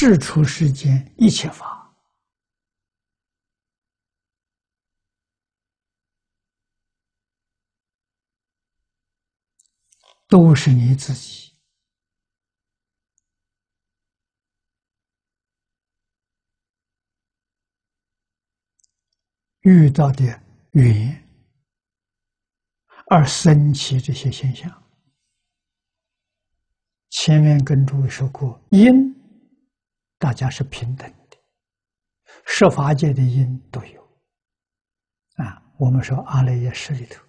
世出世间一切法，都是你自己遇到的缘。而升起这些现象，前面跟诸位说过，因大家是平等的，十法界的因都有。啊，我们说阿赖耶识里头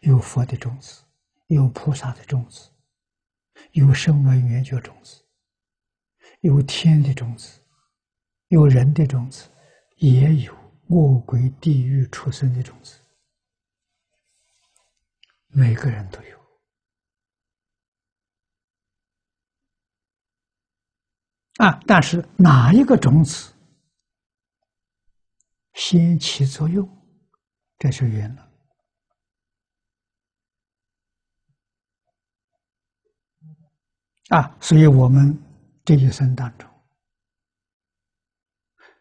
有佛的种子，有菩萨的种子，有声闻缘觉种子，有天的种子，有人的种子，也有恶鬼、地狱、畜生的种子。每个人都有啊，但是哪一个种子先起作用，这是缘了啊！所以我们这一生当中，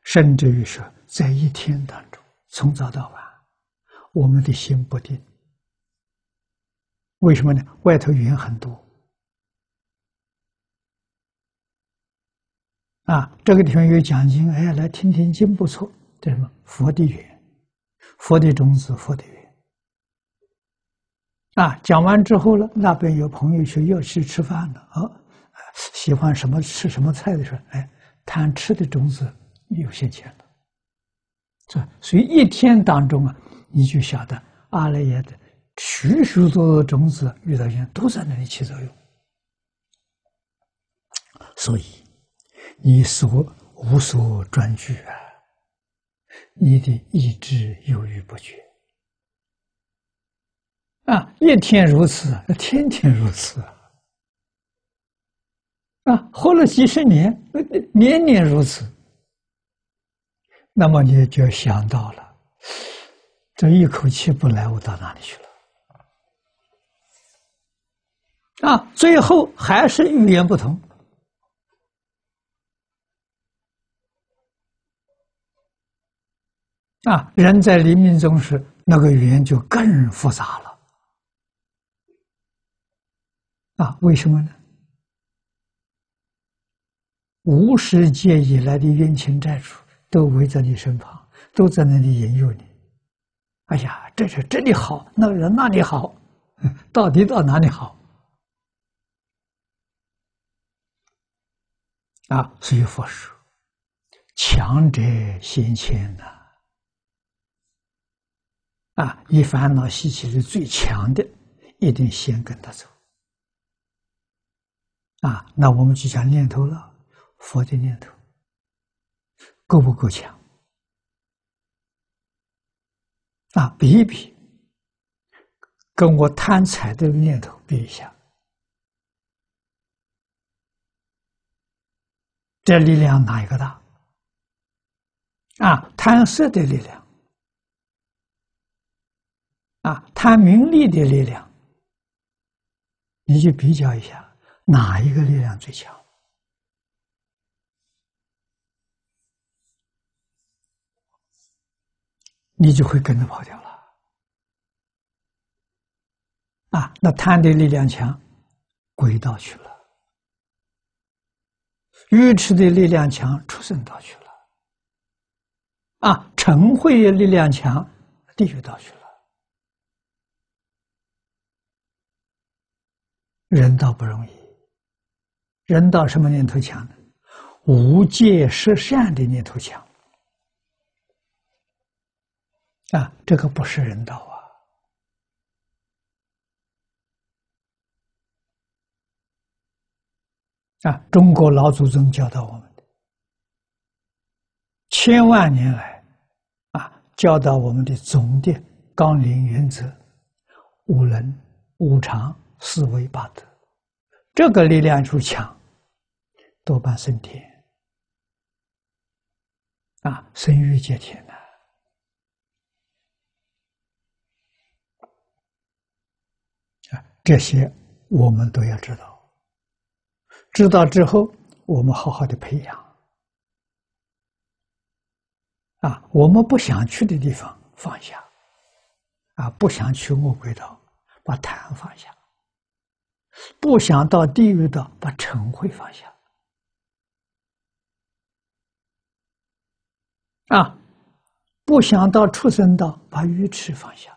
甚至于说，在一天当中，从早到晚，我们的心不定。为什么呢？外头云很多啊！这个地方有讲经，哎，来听听经不错。这什么？佛的缘，佛的种子，佛的缘啊！讲完之后了，那边有朋友去要去吃饭了啊，喜欢什么吃什么菜的时候，哎，贪吃的种子有现钱了，是吧？所以一天当中啊，你就晓得阿赖耶的。许许多多种子遇到人，都在那里起作用。所以，你所无所专据啊，你的意志犹豫不决啊，一天如此，天天如此啊，活了几十年，年年如此。那么你就想到了，这一口气不来，我到哪里去了？啊，最后还是语言不同。啊，人在临命终时，那个语言就更复杂了。啊，为什么呢？无世界以来的冤亲债主都围在你身旁，都在那里引诱你。哎呀，这是这里好，那个人那里好，到底到哪里好？啊，所以佛说：“强者先迁呐！啊，以烦恼习气是最强的，一定先跟他走。啊，那我们就讲念头了，佛的念头够不够强？啊，比一比，跟我贪财的念头比一下。”这力量哪一个大？啊，贪色的力量，啊，贪名利的力量，你就比较一下，哪一个力量最强？你就会跟着跑掉了。啊，那贪的力量强，轨道去了。愚痴的力量强，出生道去了；啊，嗔恚的力量强，地狱道去了。人道不容易，人道什么念头强呢？无戒十善的念头强。啊，这个不是人道啊。啊，中国老祖宗教导我们的，千万年来，啊，教导我们的总的纲领原则，五伦、五常、四维八德，这个力量就强，多半升天，啊，生育接天呐，啊，这些我们都要知道。知道之后，我们好好的培养。啊，我们不想去的地方放下，啊，不想去恶鬼道，把贪放下；不想到地狱道，把嗔恚放下。啊，不想到畜生道，把愚痴放下；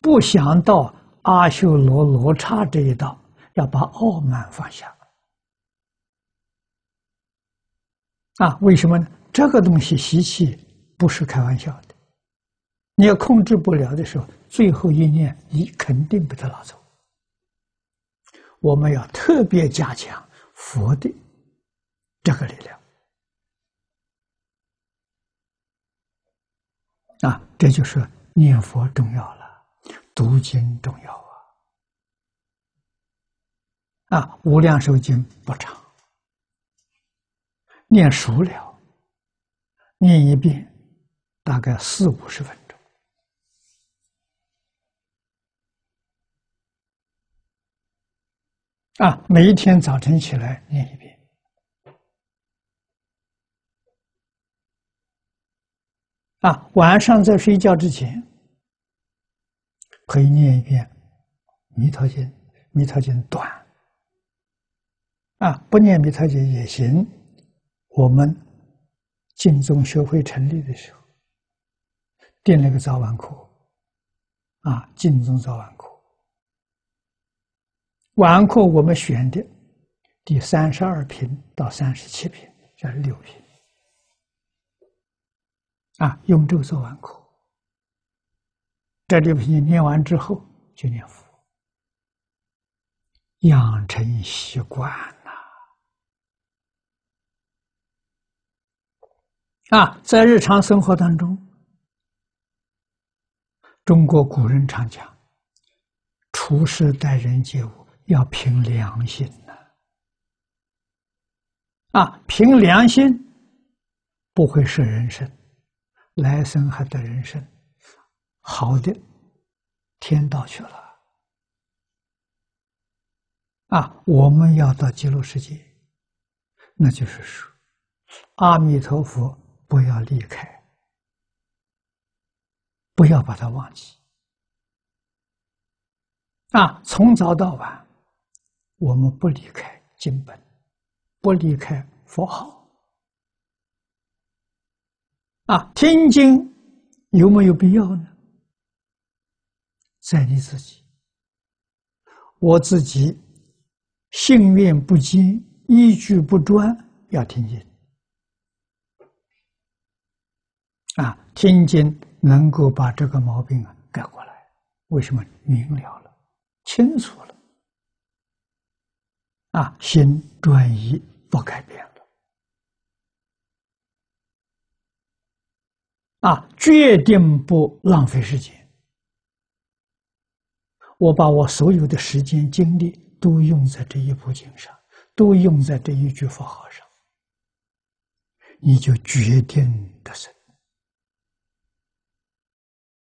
不想到阿修罗罗刹这一道，要把傲慢放下。啊，为什么呢？这个东西习气不是开玩笑的，你要控制不了的时候，最后一念你肯定被他拿走。我们要特别加强佛的这个力量。啊，这就是念佛重要了，读经重要啊！啊，无量寿经不长，念熟了，念一遍大概四五十分啊，每一天早晨起来念一遍。啊，晚上在睡觉之前可以念一遍《弥陀经》，《弥陀经》短啊，不念《弥陀经》也行。我们净宗学会成立的时候，定了个早晚课啊，净宗早晚课。晚课我们选的第三十二品到三十七品，这六品。啊，用这个做完课，这六品念完之后就念佛，养成习惯呐。啊，在日常生活当中，中国古人常讲，处事待人接物要凭良心呐。啊，凭良心不会是人生。来生还得人生，好的天道去了啊！我们要到极乐世界，那就是说，阿弥陀佛不要离开，不要把它忘记啊！从早到晚，我们不离开经本，不离开佛号。啊，听经有没有必要呢？在你自己，我自己信念不坚，依据不专，要听经。啊，听经能够把这个毛病啊改过来。为什么？明了了，清楚了。啊，心转移不改变了。啊，决定不浪费时间。我把我所有的时间精力都用在这一部经上，都用在这一句佛号上，你就决定得胜。